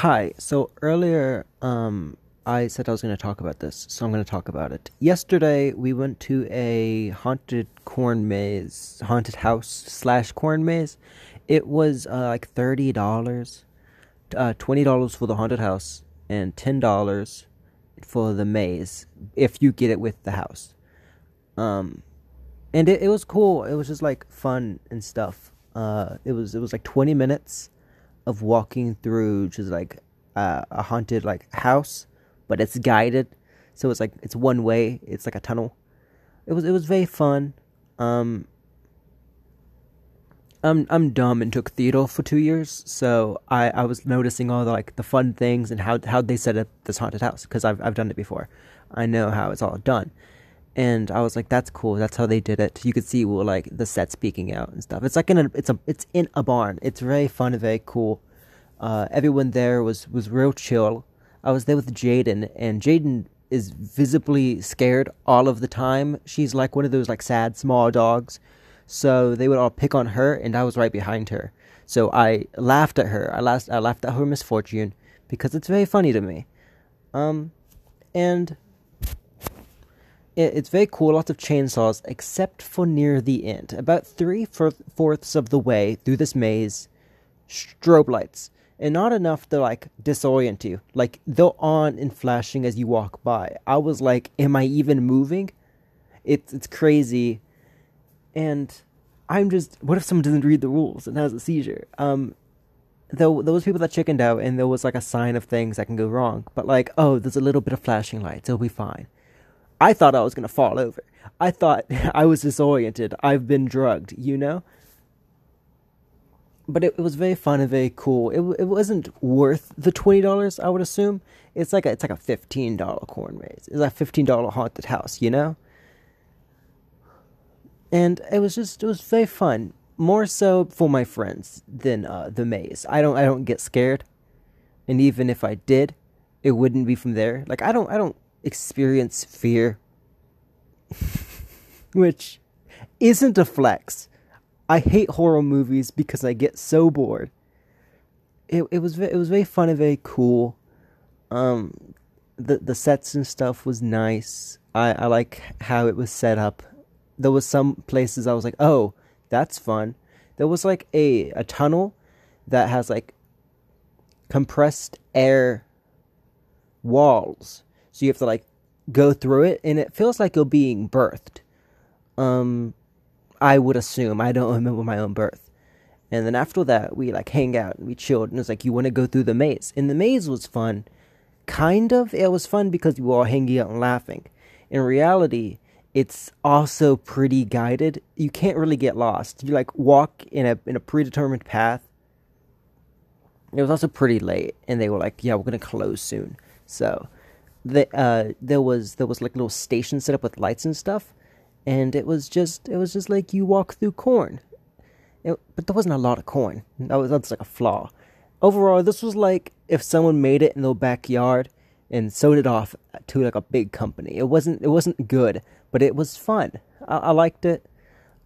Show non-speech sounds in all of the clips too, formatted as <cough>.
Hi. So earlier, um, I said I was going to talk about this, so I'm going to talk about it. Yesterday, we went to a haunted corn maze, haunted house slash corn maze. It was uh, like thirty dollars, uh, twenty dollars for the haunted house, and ten dollars for the maze if you get it with the house. Um, and it, it was cool. It was just like fun and stuff. Uh, it was it was like twenty minutes of walking through just like uh, a haunted like house, but it's guided, so it's like it's one way. It's like a tunnel. It was it was very fun. Um, I'm I'm dumb and took theater for two years, so I, I was noticing all the like the fun things and how how they set up this haunted house because I've I've done it before. I know how it's all done, and I was like, that's cool. That's how they did it. You could see well, like the set speaking out and stuff. It's like in a it's a it's in a barn. It's very fun very cool. Uh, everyone there was was real chill. I was there with Jaden, and Jaden is visibly scared all of the time. She's like one of those like sad small dogs so they would all pick on her, and I was right behind her. So I laughed at her. I laughed. I laughed at her misfortune because it's very funny to me. Um, and it, it's very cool. Lots of chainsaws, except for near the end, about three fourths of the way through this maze. Strobe lights, and not enough to like disorient you. Like they're on and flashing as you walk by. I was like, "Am I even moving?" It's it's crazy and I'm just, what if someone doesn't read the rules and has a seizure? Um, though those people that chickened out and there was like a sign of things that can go wrong, but like, oh, there's a little bit of flashing lights, it'll be fine. I thought I was gonna fall over. I thought <laughs> I was disoriented. I've been drugged, you know. But it, it was very fun and very cool. It it wasn't worth the twenty dollars. I would assume it's like a, it's like a fifteen dollar corn maze. It's like a fifteen dollar haunted house, you know and it was just it was very fun. More so for my friends than uh, the maze. I don't I don't get scared, and even if I did, it wouldn't be from there. Like I don't I don't experience fear, <laughs> which isn't a flex. I hate horror movies because I get so bored. It it was it was very fun and very cool. Um, the the sets and stuff was nice. I I like how it was set up there was some places I was like, oh, that's fun. There was like a a tunnel that has like compressed air walls, so you have to like go through it, and it feels like you're being birthed. Um, I would assume. I don't remember my own birth. And then after that, we like hang out and we chilled. And it's like, you want to go through the maze. And the maze was fun. Kind of. It was fun because we were all hanging out and laughing. In reality, it's also pretty guided. You can't really get lost. You like walk in a in a predetermined path. It was also pretty late, and they were like, "Yeah, we're gonna close soon." So, the uh, there was there was like little station set up with lights and stuff, and it was just it was just like you walk through corn. It, but there wasn't a lot of corn. That was that's like a flaw. Overall, this was like if someone made it in their backyard and sold it off to like a big company. It wasn't it wasn't good, but it was fun. I, I liked it.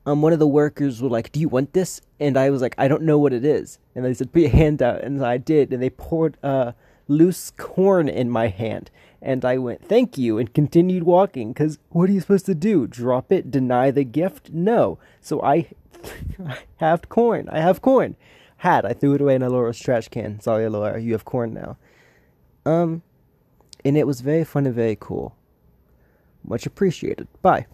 Um, one of the workers were like, "Do you want this?" And I was like, "I don't know what it is." And they said, "Put your hand out," and I did. And they poured uh, loose corn in my hand, and I went, "Thank you," and continued walking. Cause what are you supposed to do? Drop it? Deny the gift? No. So I, <laughs> I have corn. I have corn. Had I threw it away in Alora's trash can. Sorry, Alora, you have corn now. Um, and it was very fun and very cool. Much appreciated. Bye.